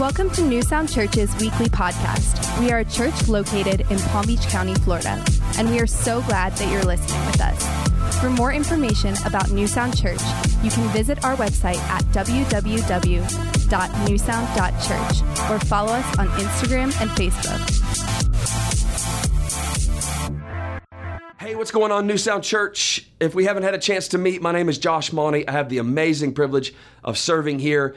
Welcome to New Sound Church's weekly podcast. We are a church located in Palm Beach County, Florida, and we are so glad that you're listening with us. For more information about New Sound Church, you can visit our website at www.newsound.church or follow us on Instagram and Facebook. Hey, what's going on, New Sound Church? If we haven't had a chance to meet, my name is Josh Monty. I have the amazing privilege of serving here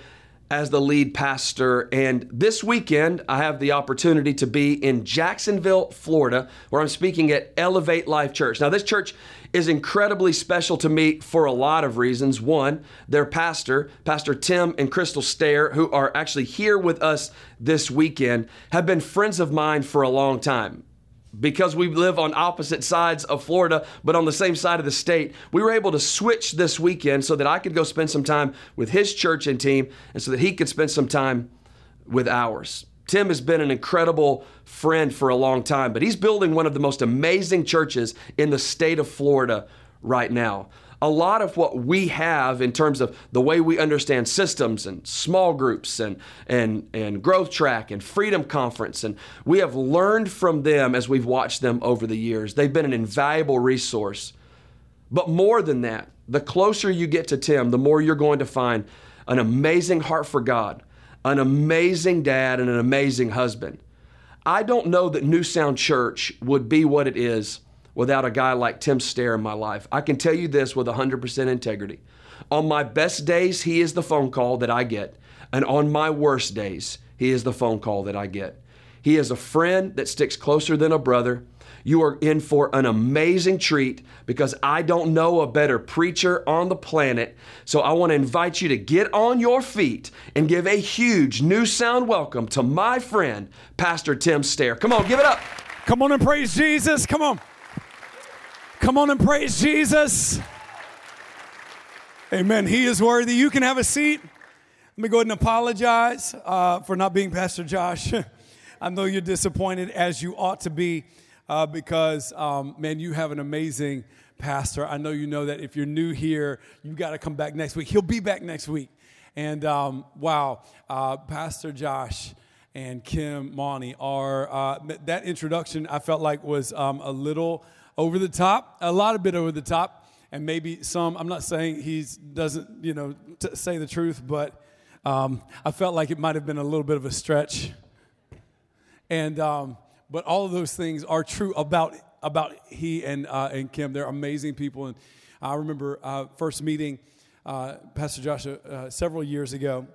as the lead pastor. And this weekend, I have the opportunity to be in Jacksonville, Florida, where I'm speaking at Elevate Life Church. Now, this church is incredibly special to me for a lot of reasons. One, their pastor, Pastor Tim and Crystal Stair, who are actually here with us this weekend, have been friends of mine for a long time because we live on opposite sides of Florida, but on the same side of the state, we were able to switch this weekend so that I could go spend some time with his church and team and so that he could spend some time with ours. Tim has been an incredible friend for a long time, but he's building one of the most amazing churches in the state of Florida right now a lot of what we have in terms of the way we understand systems and small groups and, and, and growth track and freedom conference. And we have learned from them as we've watched them over the years. They've been an invaluable resource. But more than that, the closer you get to Tim, the more you're going to find an amazing heart for God, an amazing dad, and an amazing husband. I don't know that New Sound Church would be what it is without a guy like Tim Stair in my life. I can tell you this with 100% integrity. On my best days, he is the phone call that I get. And on my worst days, he is the phone call that I get. He is a friend that sticks closer than a brother. You are in for an amazing treat because I don't know a better preacher on the planet. So I want to invite you to get on your feet and give a huge new sound welcome to my friend, Pastor Tim Stair. Come on, give it up. Come on and praise Jesus. Come on. Come on and praise Jesus. Amen. He is worthy. You can have a seat. Let me go ahead and apologize uh, for not being Pastor Josh. I know you're disappointed as you ought to be uh, because, um, man, you have an amazing pastor. I know you know that if you're new here, you got to come back next week. He'll be back next week. And um, wow, uh, Pastor Josh and Kim Monty are, uh, that introduction I felt like was um, a little over the top, a lot of bit over the top, and maybe some. I'm not saying he doesn't, you know, t- say the truth, but um, I felt like it might have been a little bit of a stretch. And um, but all of those things are true about about he and uh, and Kim. They're amazing people, and I remember uh, first meeting uh, Pastor Joshua uh, several years ago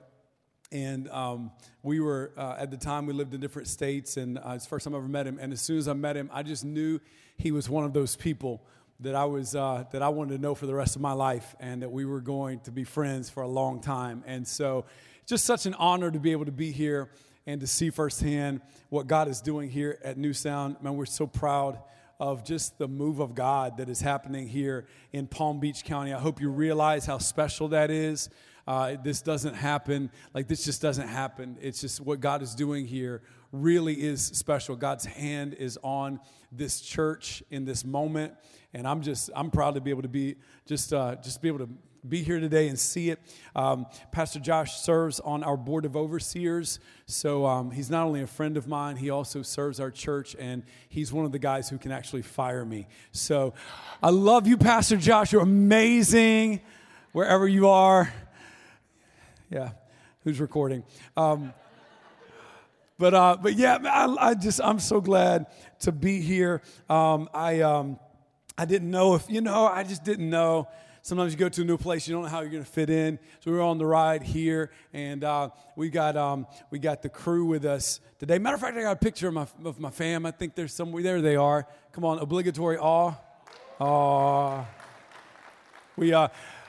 and um, we were uh, at the time we lived in different states and uh, it's the first time i ever met him and as soon as i met him i just knew he was one of those people that i was uh, that i wanted to know for the rest of my life and that we were going to be friends for a long time. And so just such an honor to be able to be here and to see firsthand what god is doing here at new sound. Man we're so proud of just the move of god that is happening here in palm beach county i hope you realize how special that is uh, this doesn't happen. Like, this just doesn't happen. It's just what God is doing here really is special. God's hand is on this church in this moment. And I'm just, I'm proud to be able to be, just, uh, just be able to be here today and see it. Um, Pastor Josh serves on our board of overseers. So um, he's not only a friend of mine, he also serves our church, and he's one of the guys who can actually fire me. So I love you, Pastor Josh. You're amazing wherever you are. Yeah, who's recording? Um, but uh, but yeah, I, I, just I'm so glad to be here. Um, I um, I didn't know if you know I just didn't know. Sometimes you go to a new place, you don't know how you're going to fit in. So we were on the ride here, and uh, we got um, we got the crew with us today. Matter of fact, I got a picture of my of my fam. I think there's somewhere there. They are. Come on, obligatory awe. Aw. We uh,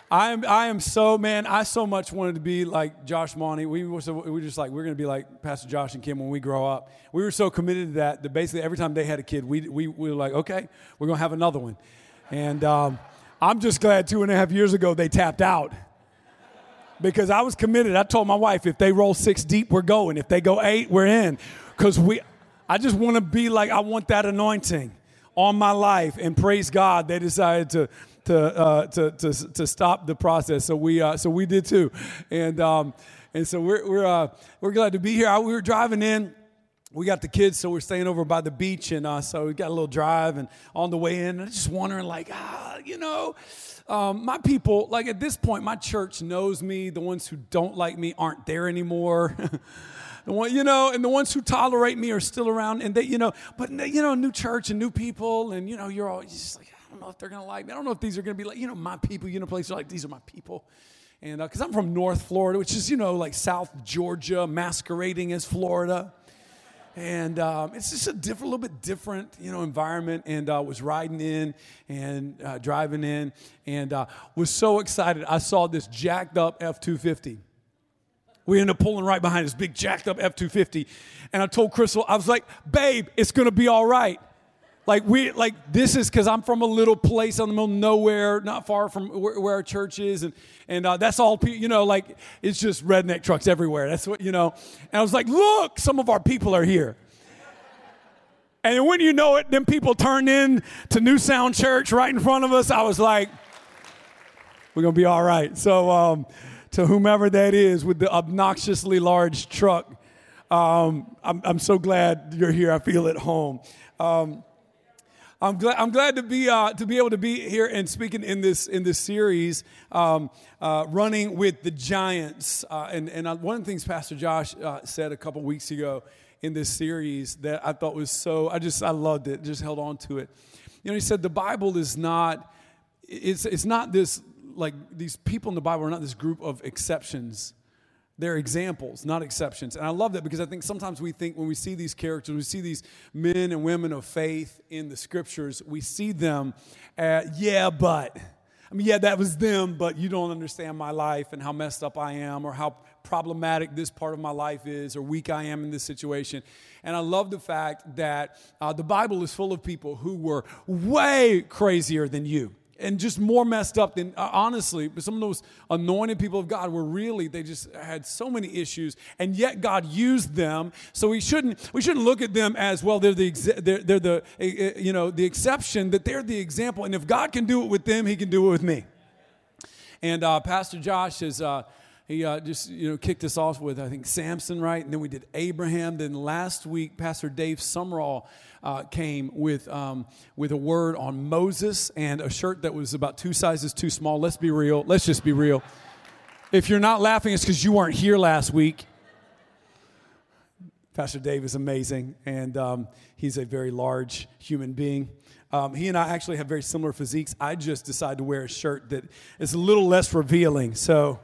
I am, I am so, man, I so much wanted to be like Josh Monty. We were, so, we were just like, we're going to be like Pastor Josh and Kim when we grow up. We were so committed to that that basically every time they had a kid, we, we, we were like, okay, we're going to have another one. And um, I'm just glad two and a half years ago they tapped out because I was committed. I told my wife, if they roll six deep, we're going. If they go eight, we're in. Because we, I just want to be like, I want that anointing on my life. And praise God, they decided to to, uh, to, to, to stop the process. So we, uh, so we did too. And, um, and so we're, we're, uh, we're glad to be here. I, we were driving in. We got the kids, so we're staying over by the beach, and uh, so we got a little drive. And on the way in, I'm just wondering, like, ah, you know, um, my people, like at this point, my church knows me. The ones who don't like me aren't there anymore. the one, you know, and the ones who tolerate me are still around, and they, you know, but you know, new church and new people, and you know, you're all just like, I don't know if they're gonna like me. I don't know if these are gonna be like, you know, my people. You know, places like these are my people, and because uh, I'm from North Florida, which is you know like South Georgia masquerading as Florida and um, it's just a different, little bit different, you know, environment. And uh, was riding in and uh, driving in, and uh, was so excited. I saw this jacked up F two fifty. We ended up pulling right behind this big jacked up F two fifty, and I told Crystal, I was like, "Babe, it's gonna be all right." Like we like this is because I'm from a little place on the middle of nowhere, not far from where, where our church is, and and uh, that's all people, you know. Like it's just redneck trucks everywhere. That's what you know. And I was like, look, some of our people are here. And when you know it, then people turned in to New Sound Church right in front of us. I was like, we're gonna be all right. So um, to whomever that is with the obnoxiously large truck, um, I'm, I'm so glad you're here. I feel at home. Um, I'm glad, I'm glad to be uh, to be able to be here and speaking in this in this series, um, uh, running with the giants. Uh, and and uh, one of the things Pastor Josh uh, said a couple weeks ago in this series that I thought was so I just I loved it. Just held on to it. You know, he said the Bible is not it's it's not this like these people in the Bible are not this group of exceptions they're examples, not exceptions. And I love that because I think sometimes we think when we see these characters, we see these men and women of faith in the scriptures, we see them at, yeah, but. I mean, yeah, that was them, but you don't understand my life and how messed up I am or how problematic this part of my life is or weak I am in this situation. And I love the fact that uh, the Bible is full of people who were way crazier than you and just more messed up than uh, honestly some of those anointed people of god were really they just had so many issues and yet god used them. So we shouldn't we shouldn't look at them as well they're the they're, they're the uh, uh, you know the exception that they're the example. And if god can do it with them he can do it with me. And uh, pastor josh has uh, he uh, just you know kicked us off with I think Samson, right? And then we did Abraham. Then last week, Pastor Dave Summerall uh, came with um, with a word on Moses and a shirt that was about two sizes too small. Let's be real. Let's just be real. If you're not laughing, it's because you weren't here last week. Pastor Dave is amazing, and um, he's a very large human being. Um, he and I actually have very similar physiques. I just decided to wear a shirt that is a little less revealing. So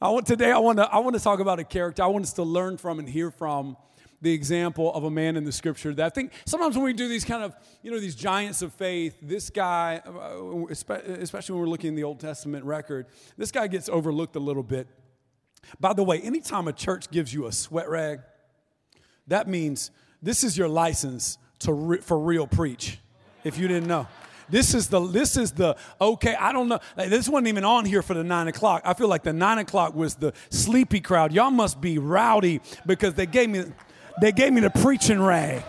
I want today I want to I want to talk about a character I want us to learn from and hear from the example of a man in the scripture that I think sometimes when we do these kind of, you know, these giants of faith, this guy, uh, especially when we're looking in the Old Testament record, this guy gets overlooked a little bit. By the way, anytime a church gives you a sweat rag, that means this is your license to re- for real preach, if you didn't know. This is the this is the okay. I don't know. This wasn't even on here for the nine o'clock. I feel like the nine o'clock was the sleepy crowd. Y'all must be rowdy because they gave me they gave me the preaching rag.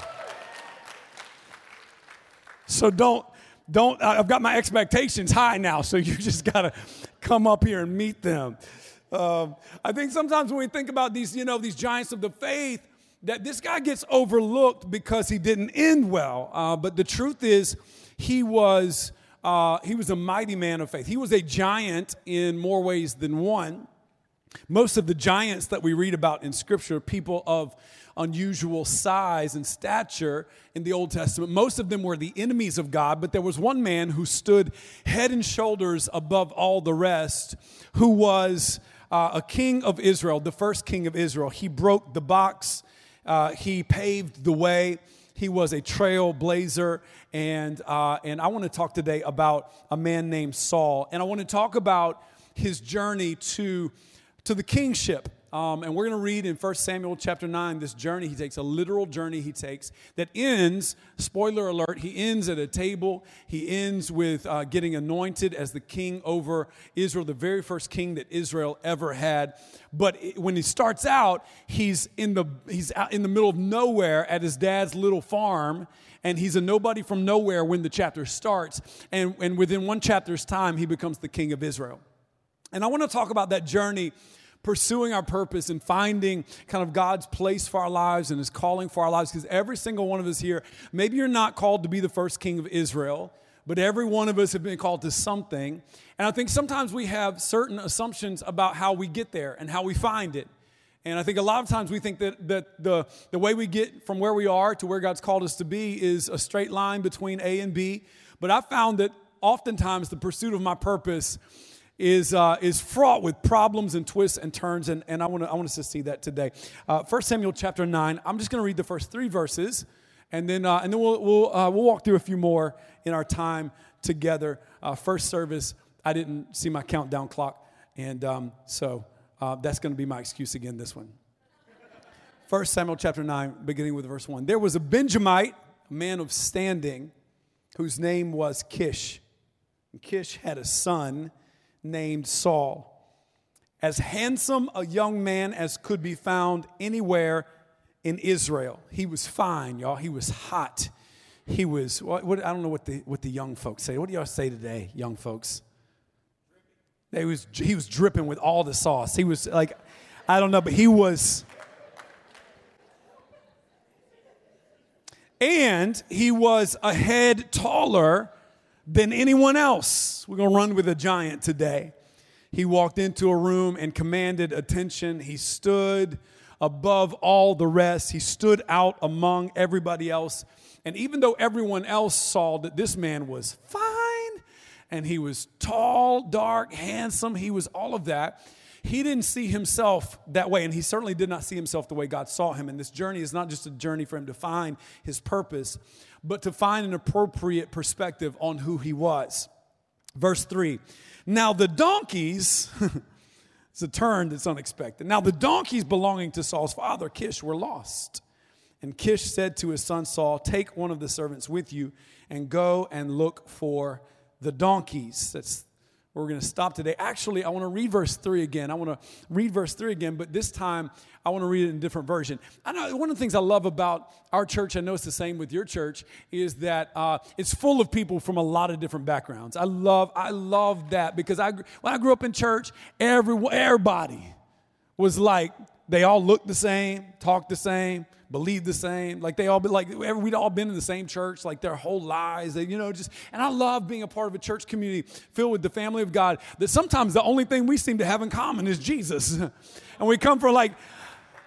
So don't don't I've got my expectations high now. So you just gotta come up here and meet them. Um, I think sometimes when we think about these, you know, these giants of the faith, that this guy gets overlooked because he didn't end well. Uh, but the truth is, he was, uh, he was a mighty man of faith. He was a giant in more ways than one. Most of the giants that we read about in Scripture, people of unusual size and stature in the Old Testament, most of them were the enemies of God, but there was one man who stood head and shoulders above all the rest, who was uh, a king of Israel, the first king of Israel. He broke the box, uh, he paved the way he was a trailblazer. And, uh, and I want to talk today about a man named Saul. And I want to talk about his journey to, to the kingship. Um, and we're going to read in 1 Samuel chapter 9 this journey he takes, a literal journey he takes that ends, spoiler alert, he ends at a table. He ends with uh, getting anointed as the king over Israel, the very first king that Israel ever had. But when he starts out, he's in the, he's out in the middle of nowhere at his dad's little farm and he's a nobody from nowhere when the chapter starts. And, and within one chapter's time, he becomes the king of Israel. And I want to talk about that journey pursuing our purpose and finding kind of God's place for our lives and his calling for our lives because every single one of us here, maybe you're not called to be the first king of Israel, but every one of us have been called to something. And I think sometimes we have certain assumptions about how we get there and how we find it. And I think a lot of times we think that, that the, the way we get from where we are to where God's called us to be is a straight line between A and B. But I found that oftentimes the pursuit of my purpose is, uh, is fraught with problems and twists and turns, and, and I, wanna, I want us to see that today. Uh, 1 Samuel chapter 9, I'm just going to read the first three verses, and then, uh, and then we'll, we'll, uh, we'll walk through a few more in our time together. Uh, first service, I didn't see my countdown clock, and um, so uh, that's going to be my excuse again this one. 1 Samuel chapter 9, beginning with verse 1. There was a Benjamite, a man of standing, whose name was Kish. And Kish had a son named Saul. As handsome a young man as could be found anywhere in Israel. He was fine, y'all. He was hot. He was, what, what, I don't know what the, what the young folks say. What do y'all say today, young folks? He was, he was dripping with all the sauce. He was like, I don't know, but he was. And he was a head taller than anyone else. We're going to run with a giant today. He walked into a room and commanded attention. He stood above all the rest, he stood out among everybody else. And even though everyone else saw that this man was fine and he was tall, dark, handsome, he was all of that, he didn't see himself that way, and he certainly did not see himself the way God saw him. And this journey is not just a journey for him to find his purpose, but to find an appropriate perspective on who he was. Verse 3 Now the donkeys, it's a turn that's unexpected. Now the donkeys belonging to Saul's father, Kish, were lost. And Kish said to his son Saul, Take one of the servants with you and go and look for the donkeys. That's we're going to stop today. Actually, I want to read verse 3 again. I want to read verse 3 again, but this time I want to read it in a different version. I know one of the things I love about our church, I know it's the same with your church, is that uh, it's full of people from a lot of different backgrounds. I love, I love that because I, when I grew up in church, every, everybody was like, they all looked the same, talked the same, believe the same. Like they all be like we'd all been in the same church like their whole lives. They, you know, just and I love being a part of a church community filled with the family of God. That sometimes the only thing we seem to have in common is Jesus, and we come from like.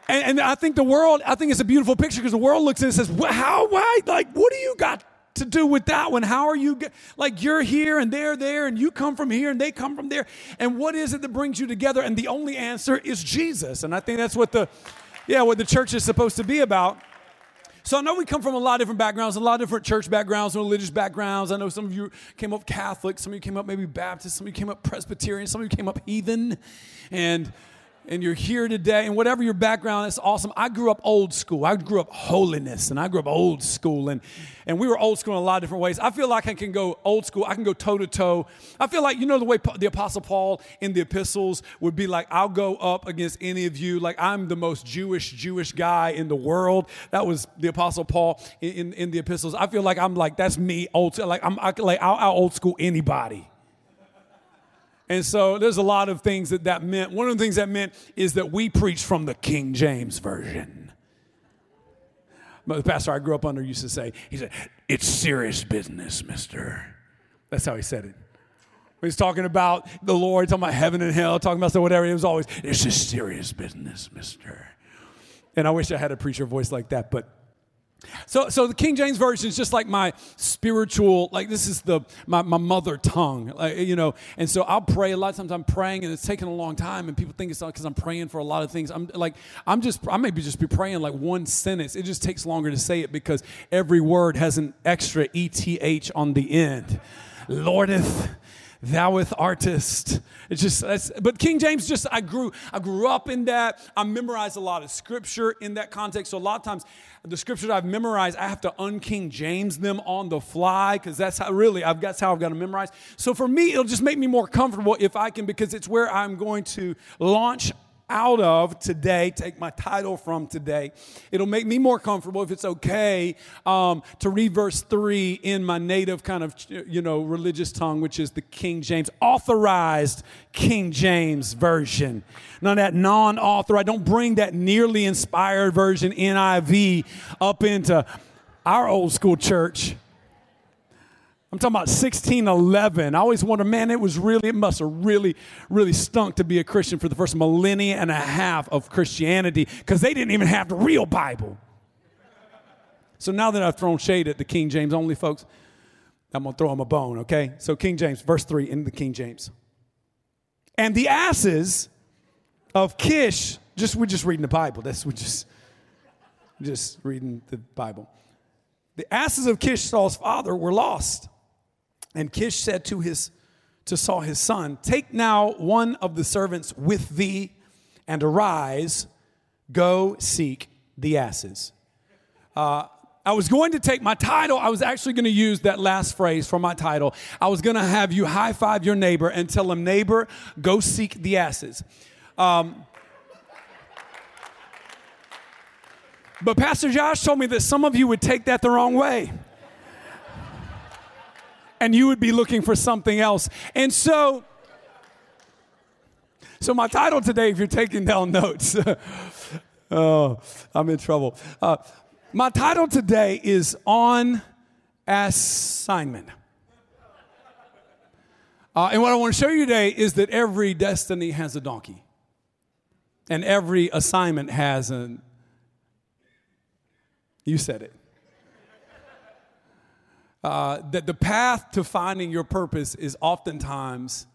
And, and I think the world, I think it's a beautiful picture because the world looks and says, well, "How? Why? Like, what do you got to do with that one? How are you like you're here and they're there and you come from here and they come from there? And what is it that brings you together? And the only answer is Jesus. And I think that's what the yeah, what the church is supposed to be about. So I know we come from a lot of different backgrounds, a lot of different church backgrounds religious backgrounds. I know some of you came up Catholic, some of you came up maybe Baptist, some of you came up Presbyterian, some of you came up heathen. And and you're here today, and whatever your background, it's awesome. I grew up old school. I grew up holiness, and I grew up old school, and, and we were old school in a lot of different ways. I feel like I can go old school. I can go toe to toe. I feel like, you know, the way the Apostle Paul in the epistles would be like, I'll go up against any of you. Like, I'm the most Jewish, Jewish guy in the world. That was the Apostle Paul in, in, in the epistles. I feel like I'm like, that's me, old Like, I'm I, like, I'll, I'll old school anybody. And so there's a lot of things that that meant. One of the things that meant is that we preach from the King James Version. The pastor I grew up under used to say, he said, It's serious business, mister. That's how he said it. When he's talking about the Lord, talking about heaven and hell, talking about whatever, it was always, It's a serious business, mister. And I wish I had a preacher voice like that, but so, so the King James version is just like my spiritual, like this is the my, my mother tongue, like, you know. And so I'll pray a lot of times. I'm praying, and it's taking a long time, and people think it's because I'm praying for a lot of things. I'm like I'm just I maybe just be praying like one sentence. It just takes longer to say it because every word has an extra eth on the end. Lordeth thou with artist. It's just, that's, but King James just, I grew, I grew up in that. I memorized a lot of scripture in that context. So a lot of times, the scriptures I've memorized, I have to un-King James them on the fly because that's how really, I've, that's how I've got to memorize. So for me, it'll just make me more comfortable if I can, because it's where I'm going to launch out of today, take my title from today. It'll make me more comfortable if it's okay um, to read verse three in my native kind of, you know, religious tongue, which is the King James, authorized King James Version. Of that non author. I don't bring that nearly inspired version, NIV, up into our old school church. I'm talking about 1611. I always wonder, man, it was really, it must have really, really stunk to be a Christian for the first millennia and a half of Christianity because they didn't even have the real Bible. So now that I've thrown shade at the King James only folks, I'm going to throw them a bone, okay? So, King James, verse 3 in the King James. And the asses of Kish, just we're just reading the Bible. That's we're just just reading the Bible. The asses of Kish, Saul's father, were lost. And Kish said to his to Saul his son, Take now one of the servants with thee, and arise, go seek the asses. Uh, I was going to take my title. I was actually going to use that last phrase for my title. I was going to have you high five your neighbor and tell him, neighbor, go seek the asses. Um, but Pastor Josh told me that some of you would take that the wrong way and you would be looking for something else. And so, so my title today, if you're taking down notes, oh, I'm in trouble. Uh, my title today is On Assignment. Uh, and what I want to show you today is that every destiny has a donkey, and every assignment has an. You said it uh, that the path to finding your purpose is oftentimes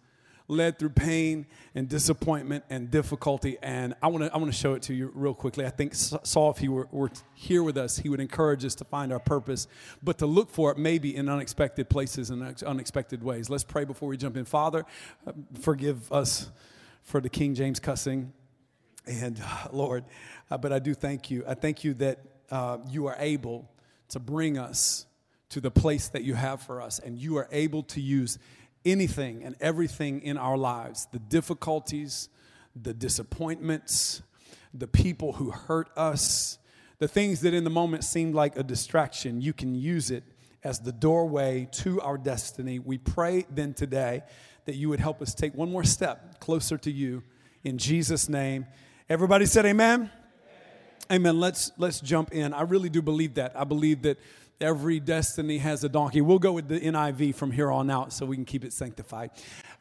led through pain and disappointment and difficulty. And I want to I want to show it to you real quickly. I think Saul, if he were, were, here with us, he would encourage us to find our purpose, but to look for it maybe in unexpected places and unexpected ways. Let's pray before we jump in. Father, uh, forgive us for the King James cussing, and uh, Lord, but I do thank you. I thank you that uh, you are able to bring us to the place that you have for us. And you are able to use anything and everything in our lives the difficulties, the disappointments, the people who hurt us, the things that in the moment seemed like a distraction. You can use it as the doorway to our destiny. We pray then today that you would help us take one more step closer to you in Jesus' name. Everybody said amen. Amen. amen. Let's let's jump in. I really do believe that. I believe that every destiny has a donkey. We'll go with the NIV from here on out so we can keep it sanctified.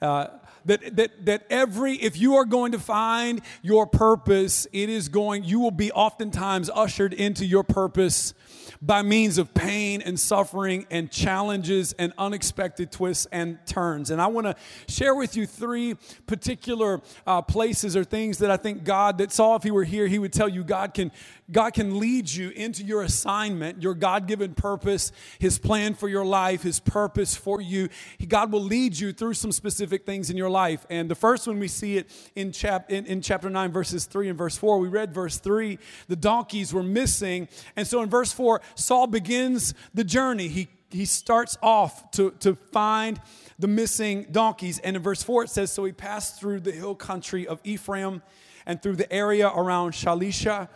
Uh, that, that, that every, if you are going to find your purpose, it is going, you will be oftentimes ushered into your purpose by means of pain and suffering and challenges and unexpected twists and turns. And I want to share with you three particular uh, places or things that I think God, that Saul, if he were here, he would tell you God can, God can lead you into your assignment, your God given purpose, His plan for your life, His purpose for you. God will lead you through some specific things in your life. And the first one we see it in, chap- in, in chapter 9, verses 3 and verse 4. We read verse 3, the donkeys were missing. And so in verse 4, Saul begins the journey. He, he starts off to, to find the missing donkeys. And in verse 4, it says, So he passed through the hill country of Ephraim and through the area around Shalisha,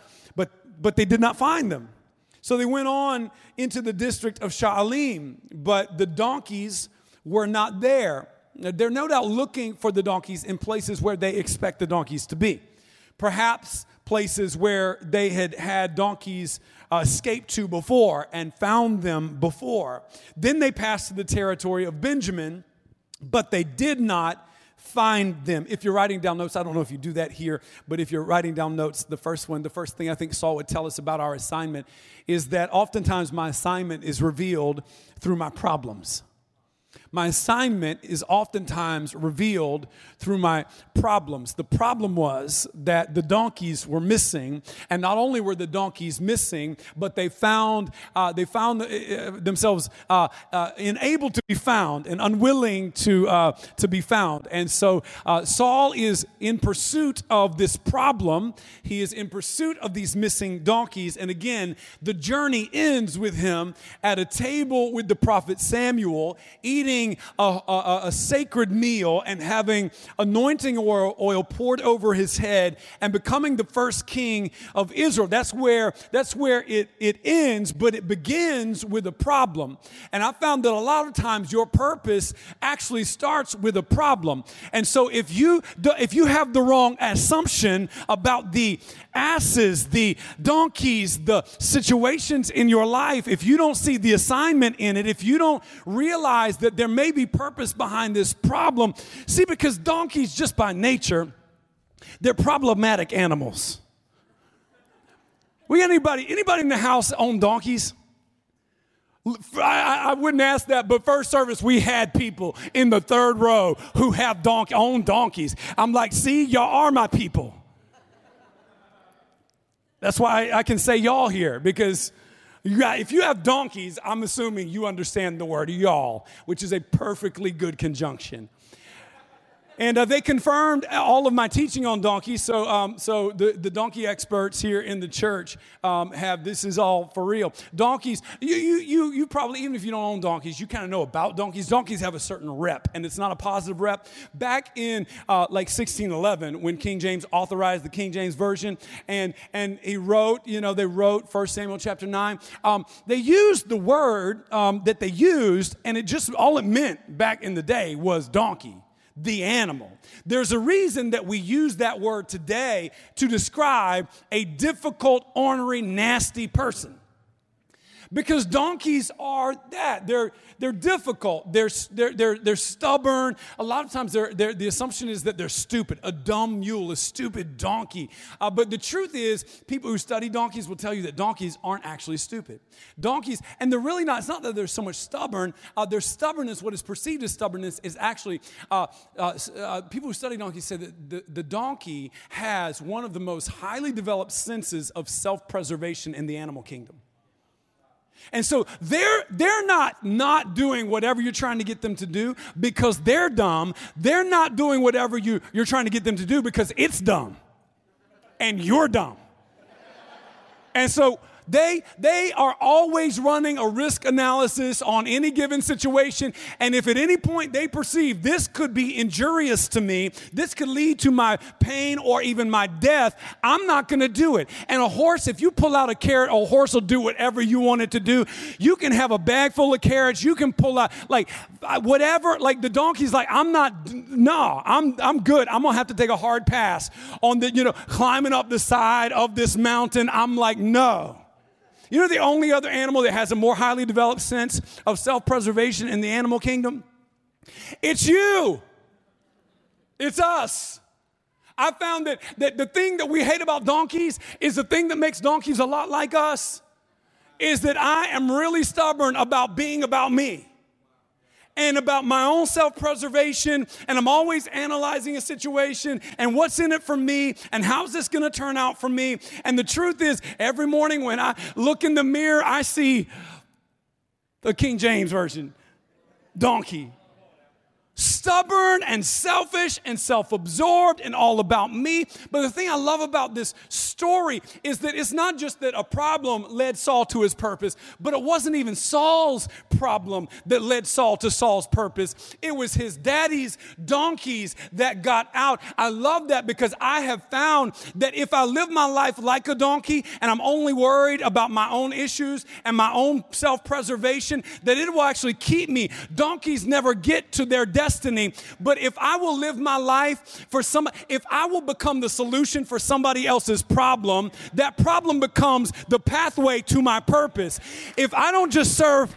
but, they did not find them. So they went on into the district of Shaalim, but the donkeys were not there. They're no doubt looking for the donkeys in places where they expect the donkeys to be. Perhaps places where they had had donkeys uh, escaped to before and found them before. Then they passed to the territory of Benjamin, but they did not find them. If you're writing down notes, I don't know if you do that here, but if you're writing down notes, the first one, the first thing I think Saul would tell us about our assignment is that oftentimes my assignment is revealed through my problems. My assignment is oftentimes revealed through my problems. The problem was that the donkeys were missing, and not only were the donkeys missing, but they found uh, they found uh, uh themselves uh, uh, unable to be found and unwilling to uh, to be found. And so Saul is in pursuit of this problem. He is in pursuit of these missing donkeys, and again, the journey ends with him at a table with the prophet Samuel, eating a, a, a sacred meal and having anointing oil, oil poured over his head and becoming the first king of Israel. That's where, that's where it, it ends, but it begins with a problem. And I found that a lot of times your purpose actually starts with a problem. And so if you, if you have the wrong assumption about the asses, the donkeys, the situations in your life, if you don't see the assignment in it, if you don't realize that there may be purpose behind this problem, see, because donkeys, just by nature, they're problematic animals. We anybody, anybody in the house own donkeys? I, I, wouldn't ask that, but first service we had people in the third row who have donkey own donkeys. I'm like, see, y'all are my people. That's why I can say y'all here because if you have donkeys, I'm assuming you understand the word y'all, which is a perfectly good conjunction. And uh, they confirmed all of my teaching on donkeys. So, um, so the, the donkey experts here in the church um, have this is all for real. Donkeys, you, you, you, you probably, even if you don't own donkeys, you kind of know about donkeys. Donkeys have a certain rep, and it's not a positive rep. Back in uh, like 1611, when King James authorized the King James Version, and, and he wrote, you know, they wrote 1 Samuel chapter 9, um, they used the word um, that they used, and it just, all it meant back in the day was donkey the animal. There's a reason that we use that word today to describe a difficult, ornery, nasty person. Because donkeys are that. They're, they're difficult. They're, they're, they're, they're stubborn. A lot of times they're, they're, the assumption is that they're stupid. A dumb mule, a stupid donkey. Uh, but the truth is, people who study donkeys will tell you that donkeys aren't actually stupid. Donkeys, and they're really not, it's not that they're so much stubborn. Uh, their stubbornness, what is perceived as stubbornness, is actually, uh, uh, uh people who study donkeys say that the, the donkey has one of the most highly developed senses of self preservation in the animal kingdom. And so they're, they're not not doing whatever you're trying to get them to do because they're dumb. They're not doing whatever you, you're trying to get them to do because it's dumb. And you're dumb. And so they, they are always running a risk analysis on any given situation. And if at any point they perceive this could be injurious to me, this could lead to my pain or even my death, I'm not going to do it. And a horse, if you pull out a carrot, a horse will do whatever you want it to do. You can have a bag full of carrots. You can pull out, like, whatever. Like the donkey's like, I'm not, no, I'm, I'm good. I'm going to have to take a hard pass on the, you know, climbing up the side of this mountain. I'm like, no. You know the only other animal that has a more highly developed sense of self preservation in the animal kingdom? It's you. It's us. I found that, that the thing that we hate about donkeys is the thing that makes donkeys a lot like us is that I am really stubborn about being about me and about my own self preservation, and I'm always analyzing a situation and what's in it for me and how's this gonna turn out for me. And the truth is, every morning when I look in the mirror, I see the King James Version donkey stubborn and selfish and self absorbed and all about me. But the thing I love about this story is that it's not just that a problem led Saul to his purpose, but it wasn't even Saul's problem that led Saul to Saul's purpose. It was his daddy's donkeys that got out. I love that because I have found that if I live my life like a donkey and I'm only worried about my own issues and my own self preservation, that it will actually keep me. Donkeys never get to their destiny destiny. But if I will live my life for some, if I will become the solution for somebody else's problem, that problem becomes the pathway to my purpose. If I don't just serve,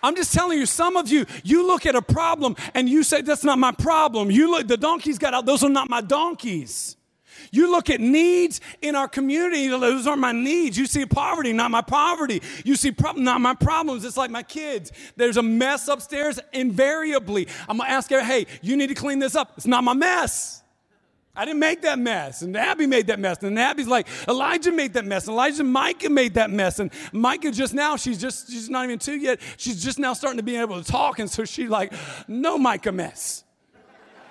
I'm just telling you, some of you, you look at a problem and you say, That's not my problem. You look, the donkeys got out, those are not my donkeys. You look at needs in our community, those aren't my needs. You see poverty, not my poverty. You see problem, not my problems. It's like my kids. There's a mess upstairs invariably. I'm gonna ask her, hey, you need to clean this up. It's not my mess. I didn't make that mess. And Abby made that mess. And Abby's like, Elijah made that mess. And Elijah Micah made that mess. And Micah just now, she's just, she's not even two yet. She's just now starting to be able to talk. And so she's like, no Micah mess.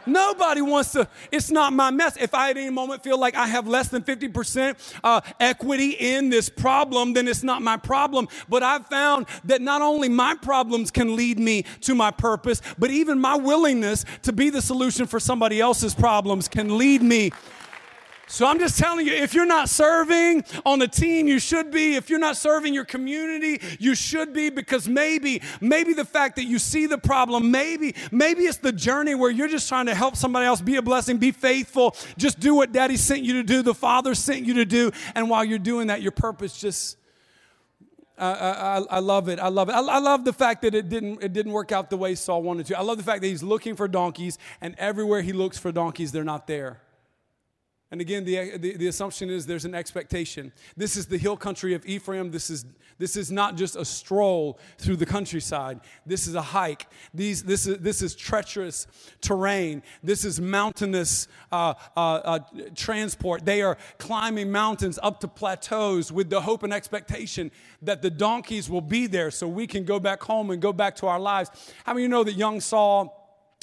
Nobody wants to, it's not my mess. If I at any moment feel like I have less than 50% uh, equity in this problem, then it's not my problem. But I've found that not only my problems can lead me to my purpose, but even my willingness to be the solution for somebody else's problems can lead me so I'm just telling you, if you're not serving on the team, you should be. If you're not serving your community, you should be because maybe, maybe the fact that you see the problem, maybe, maybe it's the journey where you're just trying to help somebody else be a blessing, be faithful, just do what daddy sent you to do, the father sent you to do. And while you're doing that, your purpose just I, I, love it. I love it. I, I, love the fact that it didn't, it didn't work out the way Saul wanted to. I love the fact that he's looking for donkeys, and everywhere he looks for donkeys, they're not there. And again, the, the, the, assumption is there's an expectation. This is the hill country of Ephraim. This is, this is not just a stroll through the countryside. This is a hike. These, this, is, this is treacherous terrain. This is mountainous uh, uh, uh, transport. They are climbing mountains up to plateaus with the hope and expectation that the donkeys will be there so we can go back home and go back to our lives. How many of you know that young Saul?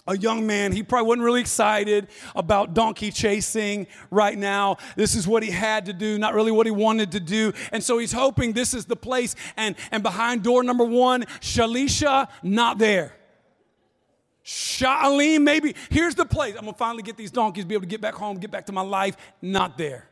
A young man, he probably wasn't really excited about donkey chasing right now. This is what he had to do, not really what he wanted to do. And so he's hoping this is the place. And, and behind door number one, Shalisha, not there. Sha'alim, maybe. Here's the place. I'm going to finally get these donkeys, be able to get back home, get back to my life. Not there.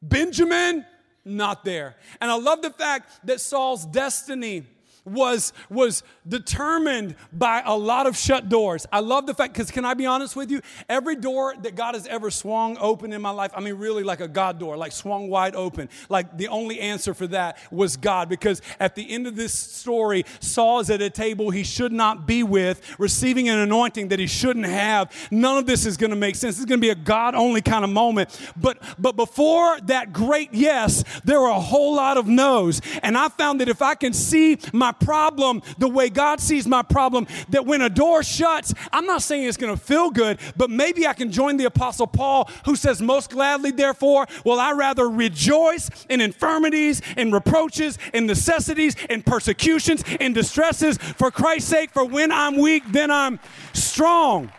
Benjamin, not there. And I love the fact that Saul's destiny was, was determined by a lot of shut doors. I love the fact, because can I be honest with you? Every door that God has ever swung open in my life, I mean, really like a God door, like swung wide open. Like the only answer for that was God, because at the end of this story, Saul is at a table he should not be with, receiving an anointing that he shouldn't have. None of this is going to make sense. It's going to be a God only kind of moment. But, but before that great yes, there were a whole lot of no's. And I found that if I can see my problem the way God sees my problem, that when a door shuts, I'm not saying it's going to feel good, but maybe I can join the Apostle Paul who says, Most gladly, therefore, will I rather rejoice in infirmities, in reproaches, in necessities, in persecutions, in distresses for Christ's sake, for when I'm weak, then I'm strong.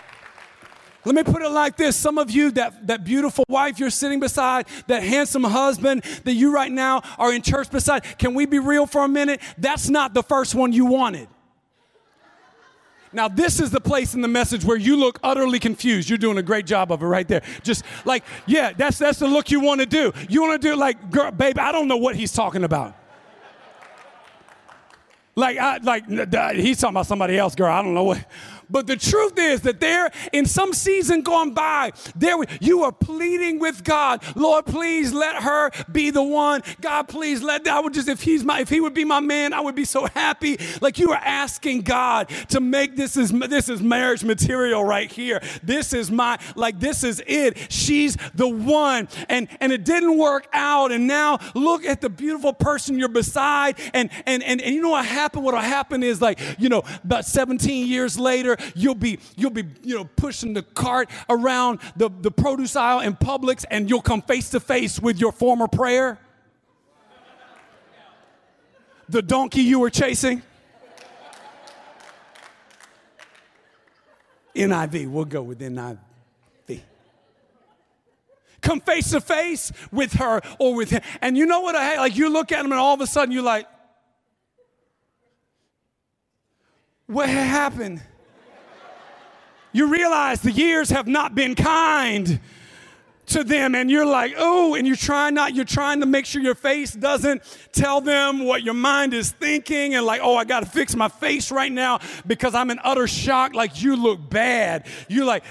Let me put it like this. Some of you, that, that beautiful wife you're sitting beside, that handsome husband that you right now are in church beside, can we be real for a minute? That's not the first one you wanted. Now, this is the place in the message where you look utterly confused. You're doing a great job of it right there. Just like, yeah, that's, that's the look you want to do. You want to do like, girl, babe, I don't know what he's talking about. Like, I, like he's talking about somebody else, girl. I don't know what. But the truth is that there, in some season gone by, there you are pleading with God, Lord, please let her be the one. God, please let I would just if he's my if he would be my man, I would be so happy. Like you are asking God to make this is this is marriage material right here. This is my like this is it. She's the one, and and it didn't work out. And now look at the beautiful person you're beside, and and and, and you know what happened? What happened is like you know about 17 years later you'll be, you'll be, you know, pushing the cart around the, the produce aisle in Publix and you'll come face to face with your former prayer. The donkey you were chasing. NIV, we'll go with NIV. Come face to face with her or with him. And you know what I like? You look at him and all of a sudden you're like, what happened? You realize the years have not been kind to them and you're like oh and you're trying not you're trying to make sure your face doesn't tell them what your mind is thinking and like oh i gotta fix my face right now because i'm in utter shock. Like you look bad. You're like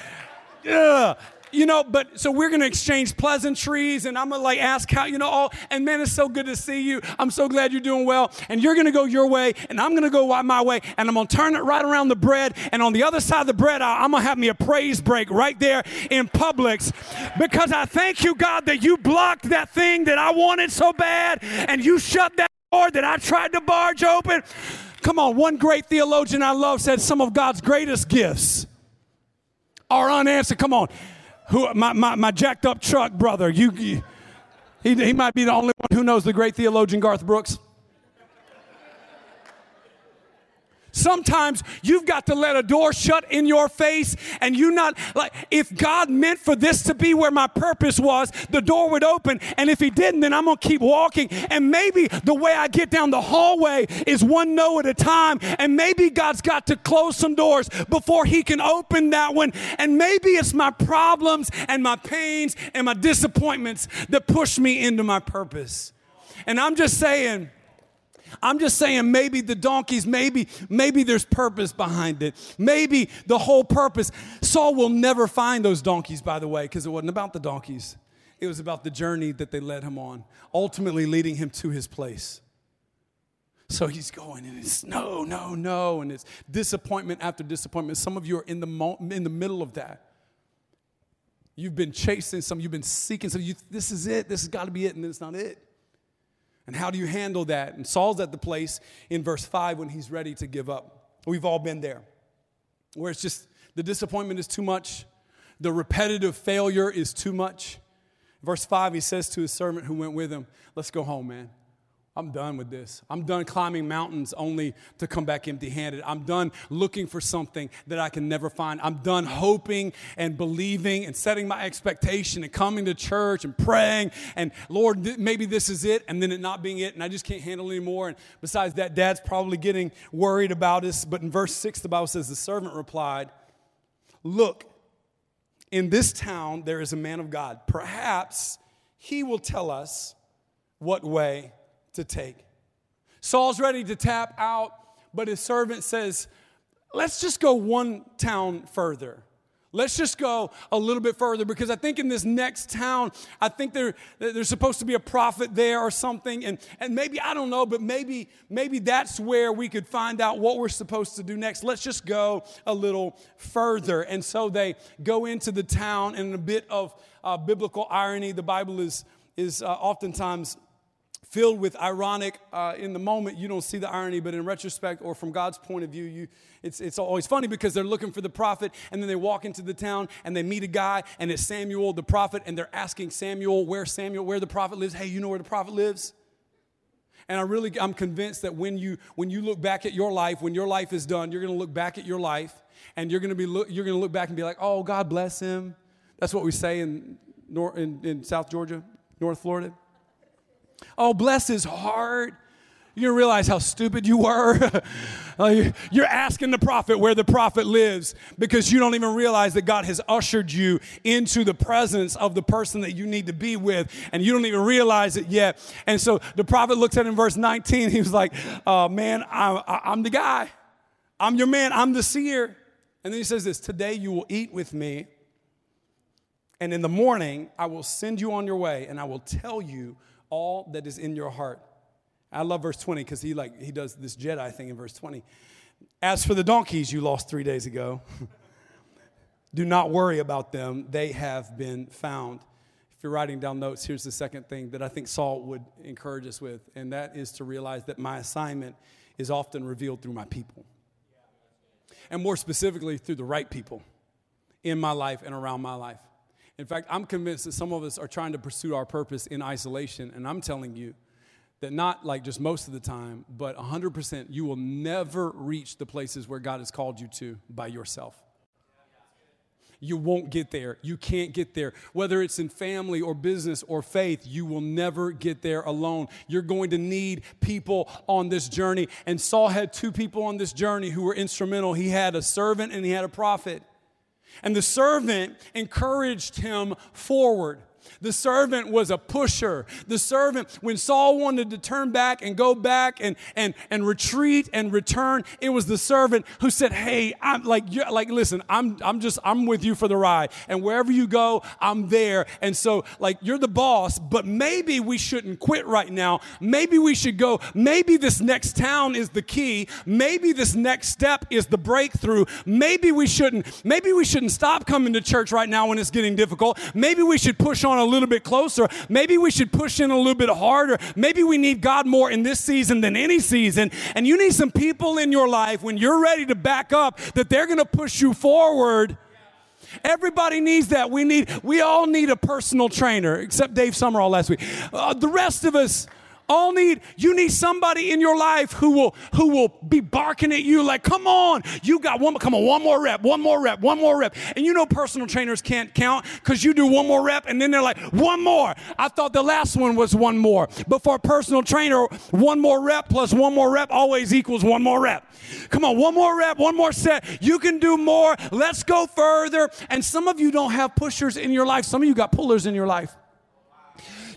Ugh you know, but so we're gonna exchange pleasantries and I'm gonna like ask how, you know, oh, and man, it's so good to see you. I'm so glad you're doing well. And you're gonna go your way and I'm gonna go my way and I'm gonna turn it right around the bread. And on the other side of the bread, I'm gonna have me a praise break right there in Publix because I thank you, God, that you blocked that thing that I wanted so bad and you shut that door that I tried to barge open. Come on, one great theologian I love said some of God's greatest gifts are unanswered. Come on who my, my, my jacked up truck brother. You, you, he, he might be the only one who knows the great theologian Garth Brooks. Sometimes you've got to let a door shut in your face and you not like if God meant for this to be where my purpose was, the door would open. And if he didn't, then I'm gonna keep walking. And maybe the way I get down the hallway is one no at a time. And maybe God's got to close some doors before he can open that one. And maybe it's my problems and my pains and my disappointments that push me into my purpose. And I'm just saying, I'm just saying maybe the donkeys, maybe, maybe there's purpose behind it. Maybe the whole purpose. Saul will never find those donkeys, by the way, because it wasn't about the donkeys. It was about the journey that they led him on, ultimately leading him to his place. So he's going and it's no, no, no, and it's disappointment after disappointment. Some of you are in the, mo- in the middle of that. You've been chasing some, you've been seeking some. You, this is it, this has got to be it, and it's not it. And how do you handle that? And Saul's at the place in verse 5 when he's ready to give up. We've all been there, where it's just the disappointment is too much, the repetitive failure is too much. Verse 5, he says to his servant who went with him, Let's go home, man. I'm done with this. I'm done climbing mountains only to come back empty handed. I'm done looking for something that I can never find. I'm done hoping and believing and setting my expectation and coming to church and praying and Lord, th- maybe this is it, and then it not being it, and I just can't handle it anymore. And besides that, dad's probably getting worried about us. But in verse 6, the Bible says, The servant replied, Look, in this town there is a man of God. Perhaps he will tell us what way to take. Saul's ready to tap out, but his servant says, Let's just go one town further. Let's just go a little bit further because I think in this next town, I think there, there's supposed to be a prophet there or something. And, and maybe, I don't know, but maybe, maybe that's where we could find out what we're supposed to do next. Let's just go a little further. And so they go into the town, and in a bit of uh, biblical irony, the Bible is, is uh, oftentimes filled with ironic. Uh, in the moment, you don't see the irony, but in retrospect or from God's point of view, you, it's, it's always funny because they're looking for the prophet and then they walk into the town and they meet a guy and it's Samuel the prophet and they're asking Samuel where Samuel, where the prophet lives. Hey, you know where the prophet lives? And I really, I'm convinced that when you when you look back at your life, when your life is done, you're going to look back at your life, and you're going to be look, you're going to look back and be like, oh, God bless him. That's what we say in, in, in South Georgia, North Florida. Oh, bless his heart. You're realize how stupid you were. You're asking the prophet where the prophet lives because you don't even realize that God has ushered you into the presence of the person that you need to be with, and you don't even realize it yet. And so the prophet looks at him in verse 19. He was like, uh, Man, I, I'm the guy. I'm your man. I'm the seer. And then he says this Today you will eat with me, and in the morning I will send you on your way, and I will tell you all that is in your heart. I love verse 20 because he like he does this Jedi thing in verse 20. As for the donkeys you lost three days ago, do not worry about them. They have been found. If you're writing down notes, here's the second thing that I think Saul would encourage us with, and that is to realize that my assignment is often revealed through my people. And more specifically, through the right people in my life and around my life. In fact, I'm convinced that some of us are trying to pursue our purpose in isolation, and I'm telling you that not like just most of the time, but 100%, you will never reach the places where God has called you to by yourself. You won't get there. You can't get there. Whether it's in family or business or faith, you will never get there alone. You're going to need people on this journey. And Saul had two people on this journey who were instrumental. He had a servant and he had a prophet. And the servant encouraged him forward. The servant was a pusher. The servant, when Saul wanted to turn back and go back and, and, and retreat and return, it was the servant who said, Hey, I'm like, like, listen, I'm, I'm just, I'm with you for the ride. And wherever you go, I'm there. And so, like, you're the boss, but maybe we shouldn't quit right now. Maybe we should go. Maybe this next town is the key. Maybe this next step is the breakthrough. Maybe we shouldn't, maybe we shouldn't stop coming to church right now when it's getting difficult. Maybe we should push on a little bit closer. Maybe we should push in a little bit harder. Maybe we need God more in this season than any season. And you need some people in your life when you're ready to back up that they're going to push you forward. Everybody needs that. We need, we all need a personal trainer, except Dave Summerall last week. Uh, the rest of us, all need you need somebody in your life who will who will be barking at you like come on you got one come on one more rep one more rep one more rep. And you know personal trainers can't count because you do one more rep and then they're like one more. I thought the last one was one more. But for a personal trainer one more rep plus one more rep always equals one more rep. Come on one more rep one more set. You can do more. Let's go further. And some of you don't have pushers in your life. Some of you got pullers in your life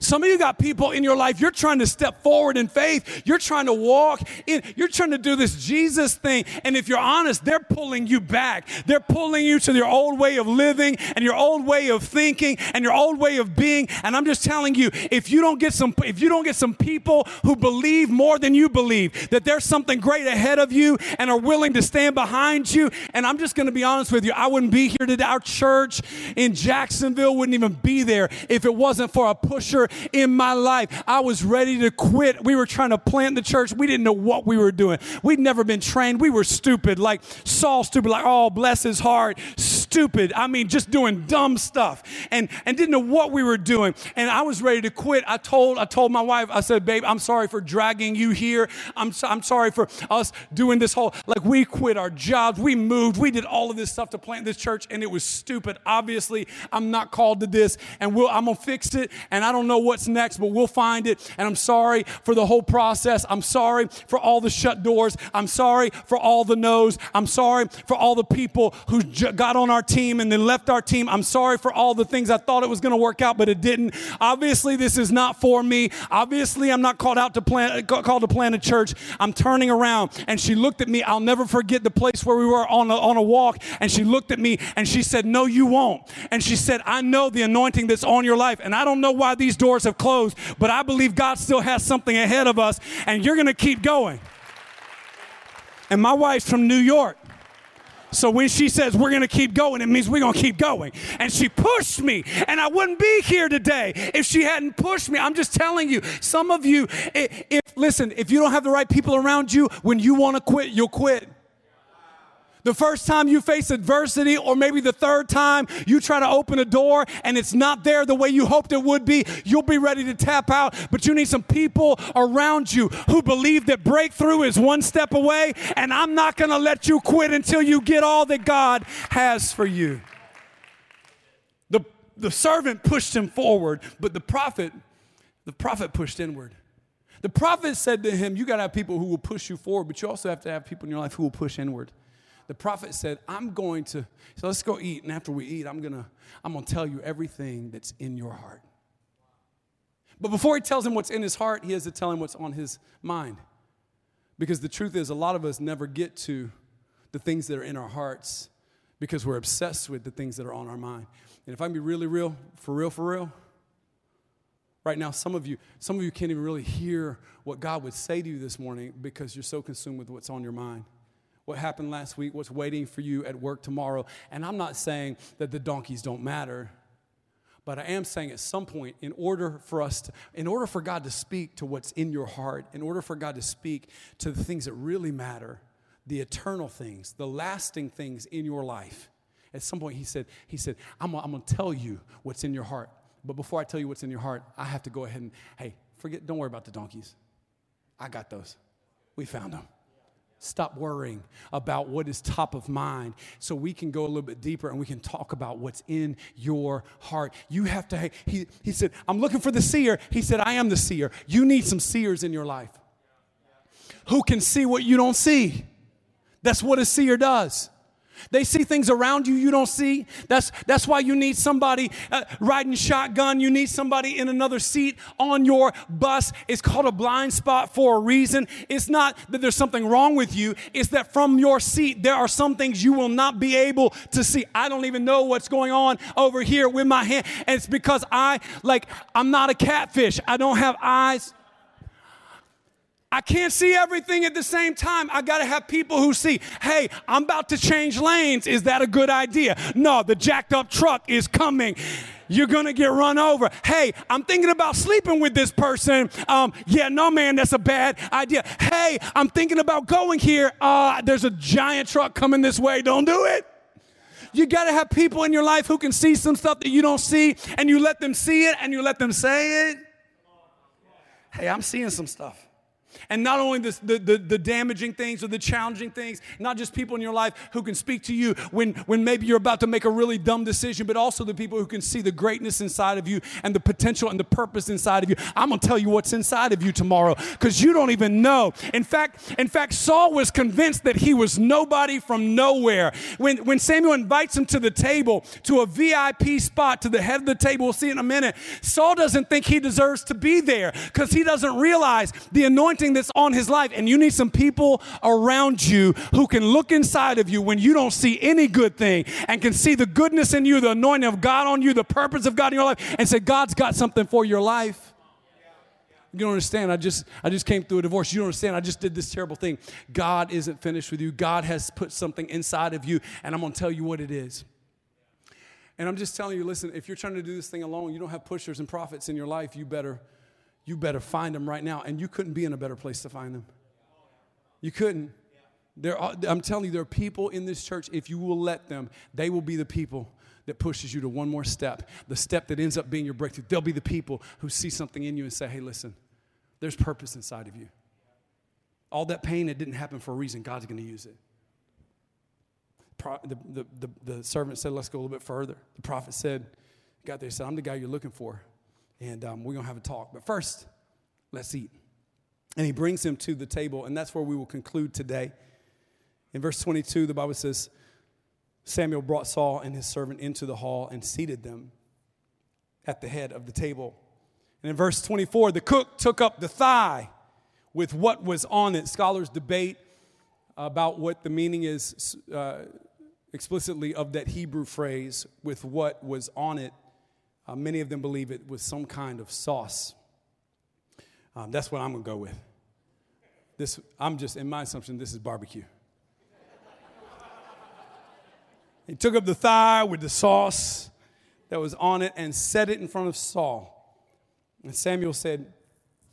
some of you got people in your life, you're trying to step forward in faith. You're trying to walk in, you're trying to do this Jesus thing. And if you're honest, they're pulling you back. They're pulling you to your old way of living and your old way of thinking and your old way of being. And I'm just telling you, if you don't get some, if you don't get some people who believe more than you believe, that there's something great ahead of you and are willing to stand behind you. And I'm just going to be honest with you, I wouldn't be here today. Our church in Jacksonville wouldn't even be there if it wasn't for a pusher in my life. I was ready to quit. We were trying to plant the church. We didn't know what we were doing. We'd never been trained. We were stupid, like Saul stupid, like, oh, bless his heart stupid. I mean, just doing dumb stuff and, and didn't know what we were doing. And I was ready to quit. I told, I told my wife, I said, babe, I'm sorry for dragging you here. I'm, so, I'm sorry for us doing this whole, like we quit our jobs. We moved. We did all of this stuff to plant this church and it was stupid. Obviously, I'm not called to this and we'll, I'm going to fix it. And I don't know what's next, but we'll find it. And I'm sorry for the whole process. I'm sorry for all the shut doors. I'm sorry for all the no's. I'm sorry for all the people who got on our team and then left our team. I'm sorry for all the things I thought it was going to work out, but it didn't. Obviously, this is not for me. Obviously, I'm not called out to plant, uh, called to plant a church. I'm turning around. And she looked at me. I'll never forget the place where we were on a, on a walk. And she looked at me and she said, No, you won't. And she said, I know the anointing that's on your life. And I don't know why these doors have closed, but I believe God still has something ahead of us. And you're going to keep going. And my wife's from New York. So when she says we're going to keep going, it means we're going to keep going. And she pushed me, and I wouldn't be here today if she hadn't pushed me. I'm just telling you, some of you, if, listen, if you don't have the right people around you, when you want to quit, you'll quit. The first time you face adversity, or maybe the third time you try to open a door and it's not there the way you hoped it would be, you'll be ready to tap out. But you need some people around you who believe that breakthrough is one step away, and I'm not going to let you quit until you get all that God has for you. The, the servant pushed him forward, but the prophet, the prophet pushed inward. The prophet said to him, You got to have people who will push you forward, but you also have to have people in your life who will push inward the prophet said, I'm going to, so let's go eat. And after we eat, I'm going to, I'm going to tell you everything that's in your heart. But before he tells him what's in his heart, he has to tell him what's on his mind. Because the truth is, a lot of us never get to the things that are in our hearts because we're obsessed with the things that are on our mind. And if I can be really real, for real, for real, right now, some of you, some of you can't even really hear what God would say to you this morning because you're so consumed with what's on your mind what happened last week, what's waiting for you at work tomorrow. And I'm not saying that the donkeys don't matter, but I am saying at some point, in order for us to, in order for God to speak to what's in your heart, in order for God to speak to the things that really matter, the eternal things, the lasting things in your life, at some point he said, he said, I'm, I'm gonna tell you what's in your heart. But before I tell you what's in your heart, I have to go ahead and, hey, forget, don't worry about the donkeys. I got those. We found them. Stop worrying about what is top of mind so we can go a little bit deeper and we can talk about what's in your heart. You have to, he, he said, I'm looking for the seer. He said, I am the seer. You need some seers in your life who can see what you don't see. That's what a seer does. They see things around you you don't see. That's, that's why you need somebody uh, riding shotgun. You need somebody in another seat on your bus. It's called a blind spot for a reason. It's not that there's something wrong with you, it's that from your seat, there are some things you will not be able to see. I don't even know what's going on over here with my hand. And it's because I, like, I'm not a catfish. I don't have eyes. I can't see everything at the same time. I got to have people who see, hey, I'm about to change lanes. Is that a good idea? No, the jacked up truck is coming. You're going to get run over. Hey, I'm thinking about sleeping with this person. Um, yeah, no, man, that's a bad idea. Hey, I'm thinking about going here. Uh, there's a giant truck coming this way. Don't do it. You got to have people in your life who can see some stuff that you don't see, and you let them see it and you let them say it. hey, I'm seeing some stuff. And not only the, the, the, the, damaging things or the challenging things, not just people in your life who can speak to you when, when maybe you're about to make a really dumb decision, but also the people who can see the greatness inside of you and the potential and the purpose inside of you. I'm gonna tell you what's inside of you tomorrow because you don't even know. In fact, in fact, Saul was convinced that he was nobody from nowhere. When, when Samuel invites him to the table, to a VIP spot, to the head of the table, we'll see in a minute, Saul doesn't think he deserves to be there because he doesn't realize the anointing that's on his life. And you need some people around you who can look inside of you when you don't see any good thing and can see the goodness in you, the anointing of God on you, the purpose of God in your life, and say, God's got something for your life. You don't understand. I just I just came through a divorce. You don't understand. I just did this terrible thing. God isn't finished with you. God has put something inside of you, and I'm gonna tell you what it is. And I'm just telling you, listen, if you're trying to do this thing alone, you don't have pushers and prophets in your life, you better you better find them right now. And you couldn't be in a better place to find them. You couldn't. There are, I'm telling you, there are people in this church, if you will let them, they will be the people that pushes you to one more step, the step that ends up being your breakthrough. They'll be the people who see something in you and say, hey, listen, there's purpose inside of you. All that pain, it didn't happen for a reason. God's going to use it. The, the, the, the, servant said, let's go a little bit further. The prophet said, got there, he said, I'm the guy you're looking for and um, we're going to have a talk. But first, let's eat. And he brings him to the table, and that's where we will conclude today. In verse 22, the Bible says, Samuel brought Saul and his servant into the hall and seated them at the head of the table. And in verse 24, the cook took up the thigh with what was on it. Scholars debate about what the meaning is uh, explicitly of that Hebrew phrase, with what was on it. Uh, many of them believe it was some kind of sauce. Um, that's what I'm going to go with. This, I'm just, in my assumption, this is barbecue. he took up the thigh with the sauce that was on it and set it in front of Saul. And Samuel said,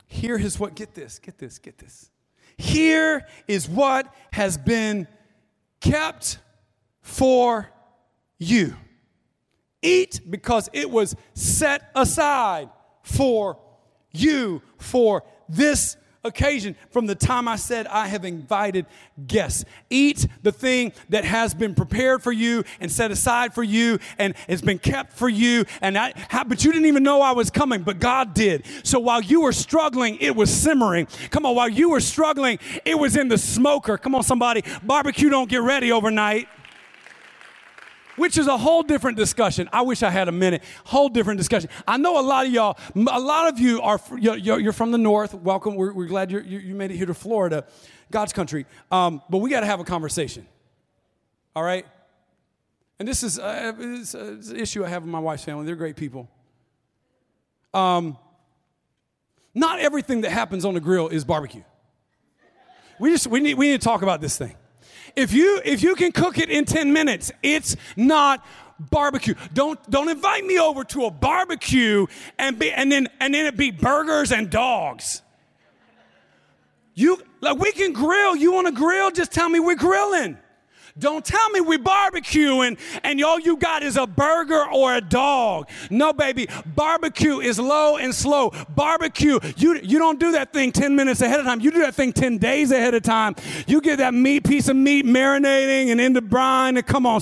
Here is what, get this, get this, get this. Here is what has been kept for you. Eat because it was set aside for you for this occasion from the time I said I have invited guests. Eat the thing that has been prepared for you and set aside for you and it's been kept for you. And I, but you didn't even know I was coming, but God did. So while you were struggling, it was simmering. Come on, while you were struggling, it was in the smoker. Come on, somebody. Barbecue don't get ready overnight which is a whole different discussion. I wish I had a minute. Whole different discussion. I know a lot of y'all, a lot of you are, you're from the north. Welcome. We're, we're glad you made it here to Florida, God's country. Um, but we got to have a conversation. All right? And this is, uh, it's, uh, an issue I have with my wife's family. They're great people. Um, not everything that happens on the grill is barbecue. We just we need we need to talk about this thing. If you if you can cook it in 10 minutes, it's not barbecue. Don't don't invite me over to a barbecue and be and then and then it be burgers and dogs. You like we can grill. You want to grill? Just tell me we're grilling. Don't tell me we barbecuing and all you got is a burger or a dog. No, baby. Barbecue is low and slow. Barbecue, you, you don't do that thing 10 minutes ahead of time. You do that thing 10 days ahead of time. You get that meat, piece of meat marinating and in the brine and come on.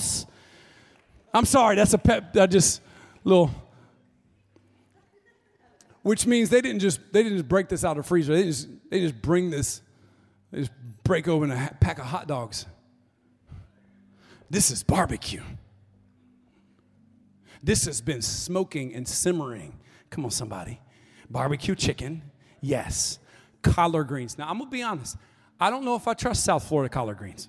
I'm sorry, that's a pep, I just little which means they didn't just they didn't just break this out of the freezer. They just they just bring this, they just break open a pack of hot dogs. This is barbecue. This has been smoking and simmering. Come on, somebody. Barbecue chicken, yes. Collard greens. Now, I'm gonna be honest. I don't know if I trust South Florida collard greens.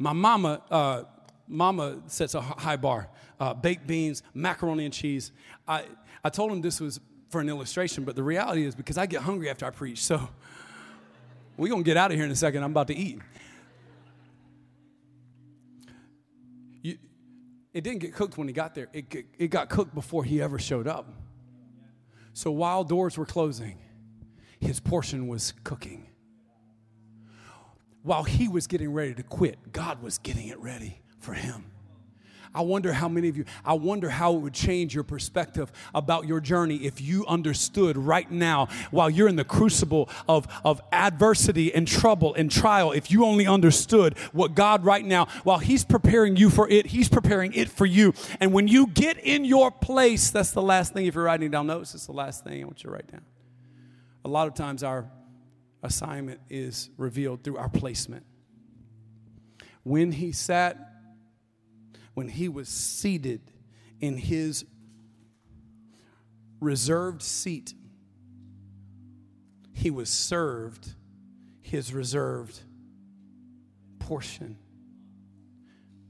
My mama, uh, mama sets a high bar. Uh, baked beans, macaroni and cheese. I, I told him this was for an illustration, but the reality is because I get hungry after I preach. So we're gonna get out of here in a second. I'm about to eat. It didn't get cooked when he got there, it, it got cooked before he ever showed up. So while doors were closing, his portion was cooking. While he was getting ready to quit, God was getting it ready for him. I wonder how many of you, I wonder how it would change your perspective about your journey if you understood right now, while you're in the crucible of, of adversity and trouble and trial, if you only understood what God right now, while He's preparing you for it, He's preparing it for you. And when you get in your place, that's the last thing, if you're writing down notes, it's the last thing I want you to write down. A lot of times our assignment is revealed through our placement. When He sat when he was seated in his reserved seat, he was served his reserved portion.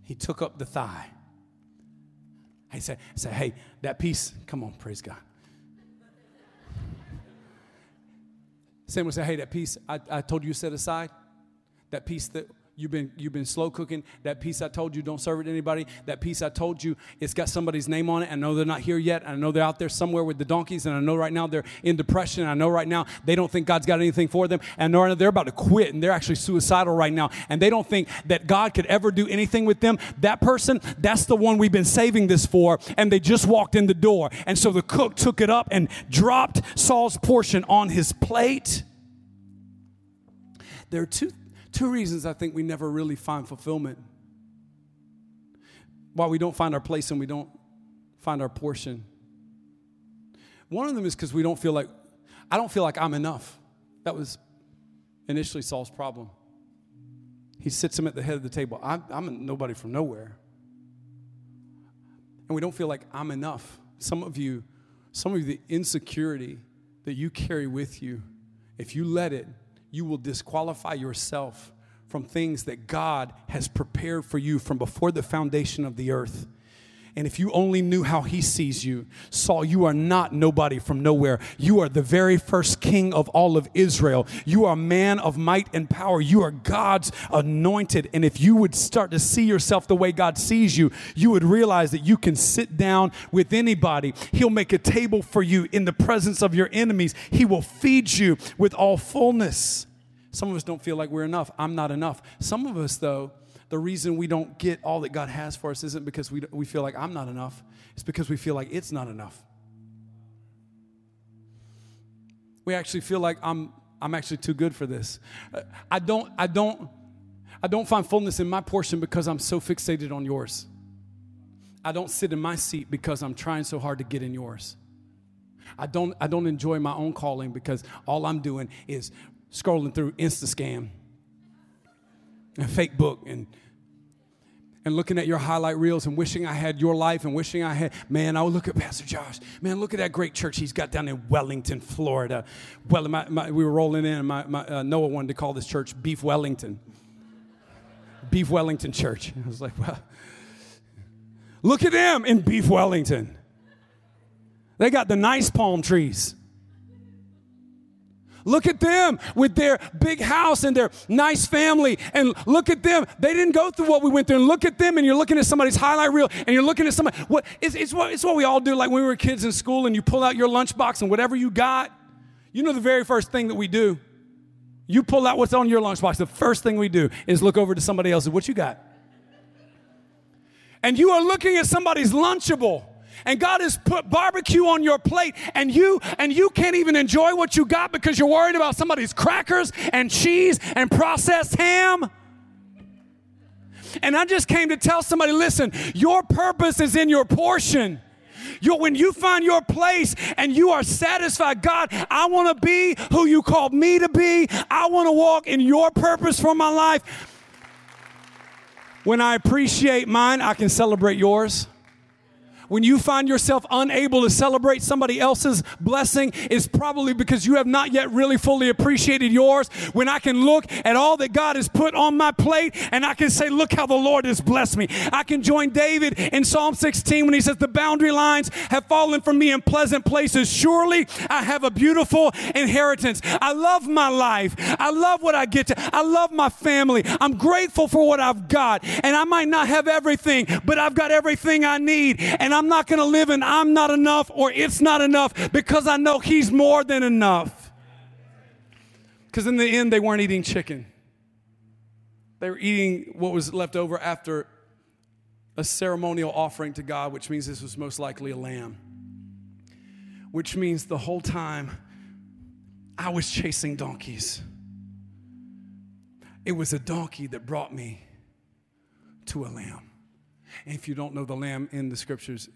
He took up the thigh. He said, said Hey, that piece, come on, praise God. Sam would say, Hey, that piece I, I told you set aside, that piece that You've been, you've been slow cooking. That piece I told you, don't serve it to anybody. That piece I told you, it's got somebody's name on it. I know they're not here yet. I know they're out there somewhere with the donkeys. And I know right now they're in depression. I know right now they don't think God's got anything for them. And they're about to quit. And they're actually suicidal right now. And they don't think that God could ever do anything with them. That person, that's the one we've been saving this for. And they just walked in the door. And so the cook took it up and dropped Saul's portion on his plate. There are two Two reasons I think we never really find fulfillment. Why we don't find our place and we don't find our portion. One of them is because we don't feel like, I don't feel like I'm enough. That was initially Saul's problem. He sits him at the head of the table. I'm, I'm nobody from nowhere. And we don't feel like I'm enough. Some of you, some of you, the insecurity that you carry with you, if you let it, you will disqualify yourself from things that God has prepared for you from before the foundation of the earth. And if you only knew how he sees you, Saul, you are not nobody from nowhere. You are the very first king of all of Israel. You are a man of might and power. You are God's anointed. And if you would start to see yourself the way God sees you, you would realize that you can sit down with anybody. He'll make a table for you in the presence of your enemies. He will feed you with all fullness. Some of us don't feel like we're enough. I'm not enough. Some of us, though, the reason we don't get all that God has for us isn't because we, we feel like I'm not enough, it's because we feel like it's not enough. We actually feel like I'm, I'm actually too good for this. I don't, I don't, I don't find fullness in my portion because I'm so fixated on yours. I don't sit in my seat because I'm trying so hard to get in yours. I don't, I don't enjoy my own calling because all I'm doing is scrolling through Instascam and fake book and and looking at your highlight reels and wishing I had your life and wishing I had, man, I would look at Pastor Josh. Man, look at that great church he's got down in Wellington, Florida. Well, my, my, we were rolling in, and my, my uh, Noah wanted to call this church Beef Wellington. Beef Wellington Church. I was like, well, look at them in Beef Wellington. They got the nice palm trees. Look at them with their big house and their nice family. And look at them. They didn't go through what we went through. And look at them. And you're looking at somebody's highlight reel and you're looking at somebody. What, it's, it's, what, it's what we all do like when we were kids in school and you pull out your lunchbox and whatever you got. You know the very first thing that we do? You pull out what's on your lunchbox. The first thing we do is look over to somebody else. And what you got? And you are looking at somebody's Lunchable and God has put barbecue on your plate and you and you can't even enjoy what you got because you're worried about somebody's crackers and cheese and processed ham. And I just came to tell somebody listen, your purpose is in your portion. you when you find your place and you are satisfied, God, I want to be who you called me to be. I want to walk in your purpose for my life. When I appreciate mine, I can celebrate yours when you find yourself unable to celebrate somebody else's blessing, is probably because you have not yet really fully appreciated yours. When I can look at all that God has put on my plate and I can say, Look how the Lord has blessed me. I can join David in Psalm 16 when he says, The boundary lines have fallen for me in pleasant places. Surely I have a beautiful inheritance. I love my life. I love what I get to. I love my family. I'm grateful for what I've got. And I might not have everything, but I've got everything I need. And I'm I'm not going to live in I'm not enough or it's not enough because I know He's more than enough. Because in the end, they weren't eating chicken, they were eating what was left over after a ceremonial offering to God, which means this was most likely a lamb. Which means the whole time I was chasing donkeys. It was a donkey that brought me to a lamb. And if you don't know the lamb in the scriptures,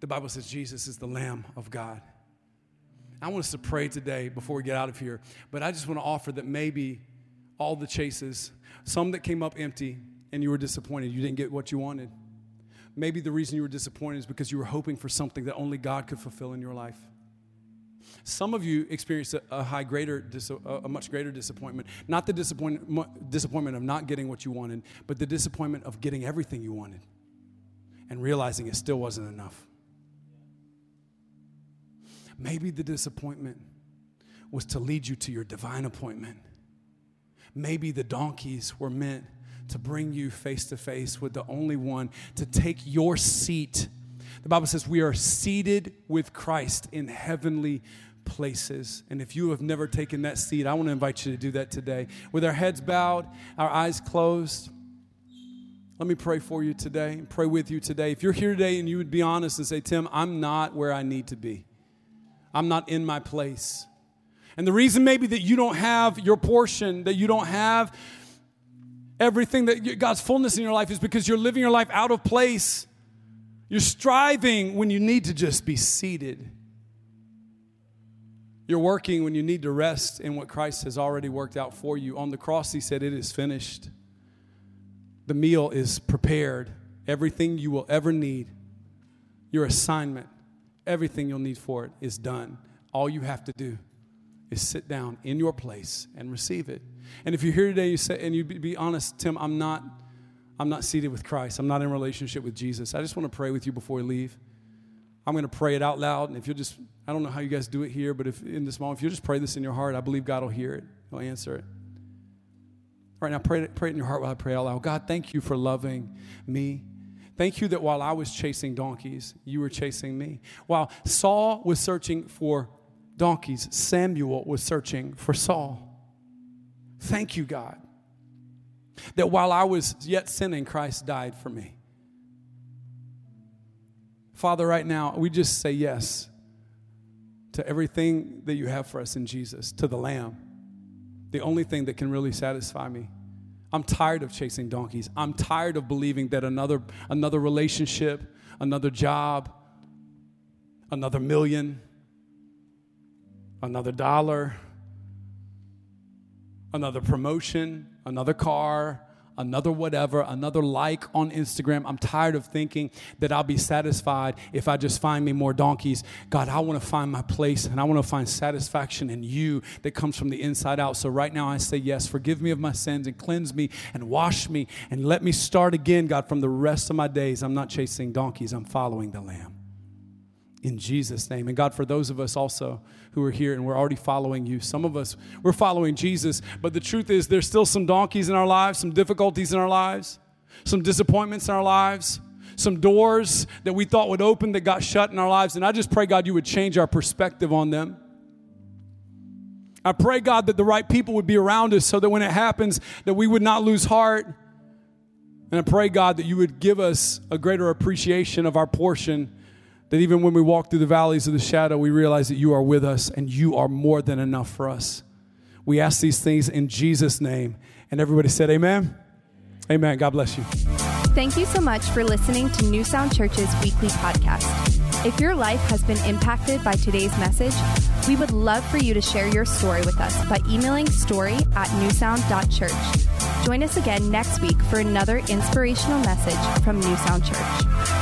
the Bible says Jesus is the Lamb of God. I want us to pray today before we get out of here, but I just want to offer that maybe all the chases, some that came up empty and you were disappointed, you didn't get what you wanted. Maybe the reason you were disappointed is because you were hoping for something that only God could fulfill in your life. Some of you experienced a, a high greater, a much greater disappointment. Not the disappointment, disappointment of not getting what you wanted, but the disappointment of getting everything you wanted and realizing it still wasn't enough. Maybe the disappointment was to lead you to your divine appointment. Maybe the donkeys were meant to bring you face to face with the only one to take your seat. The Bible says we are seated with Christ in heavenly places. And if you have never taken that seat, I want to invite you to do that today. With our heads bowed, our eyes closed. Let me pray for you today, and pray with you today. If you're here today and you would be honest and say, Tim, I'm not where I need to be. I'm not in my place. And the reason maybe that you don't have your portion, that you don't have everything that God's fullness in your life is because you're living your life out of place. You're striving when you need to just be seated. You're working when you need to rest in what Christ has already worked out for you. On the cross, He said, It is finished. The meal is prepared. Everything you will ever need, your assignment, everything you'll need for it is done. All you have to do is sit down in your place and receive it. And if you're here today, you say, and you be honest, Tim, I'm not, I'm not seated with Christ. I'm not in relationship with Jesus. I just want to pray with you before we leave. I'm going to pray it out loud, and if you'll just, I don't know how you guys do it here, but if in this moment, if you'll just pray this in your heart, I believe God will hear it. He'll answer it. All right now, pray pray it in your heart while I pray out loud. God, thank you for loving me. Thank you that while I was chasing donkeys, you were chasing me. While Saul was searching for donkeys, Samuel was searching for Saul. Thank you, God, that while I was yet sinning, Christ died for me. Father, right now, we just say yes to everything that you have for us in Jesus, to the Lamb, the only thing that can really satisfy me. I'm tired of chasing donkeys. I'm tired of believing that another, another relationship, another job, another million, another dollar, another promotion, another car, another whatever, another like on Instagram. I'm tired of thinking that I'll be satisfied if I just find me more donkeys. God, I want to find my place and I want to find satisfaction in you that comes from the inside out. So right now I say yes, forgive me of my sins and cleanse me and wash me and let me start again, God, from the rest of my days. I'm not chasing donkeys, I'm following the Lamb in Jesus' name. And God, for those of us also who are here and we're already following you, some of us, we're following Jesus, but the truth is there's still some donkeys in our lives, some difficulties in our lives, some disappointments in our lives, some doors that we thought would open that got shut in our lives. And I just pray, God, you would change our perspective on them. I pray, God, that the right people would be around us so that when it happens, that we would not lose heart. And I pray, God, that you would give us a greater appreciation of our portion that even when we walk through the valleys of the shadow, we realize that you are with us and you are more than enough for us. We ask these things in Jesus' name. And everybody said, Amen. Amen. God bless you. Thank you so much for listening to New Sound Church's weekly podcast. If your life has been impacted by today's message, we would love for you to share your story with us by emailing story at newsound.church. Join us again next week for another inspirational message from New Sound Church.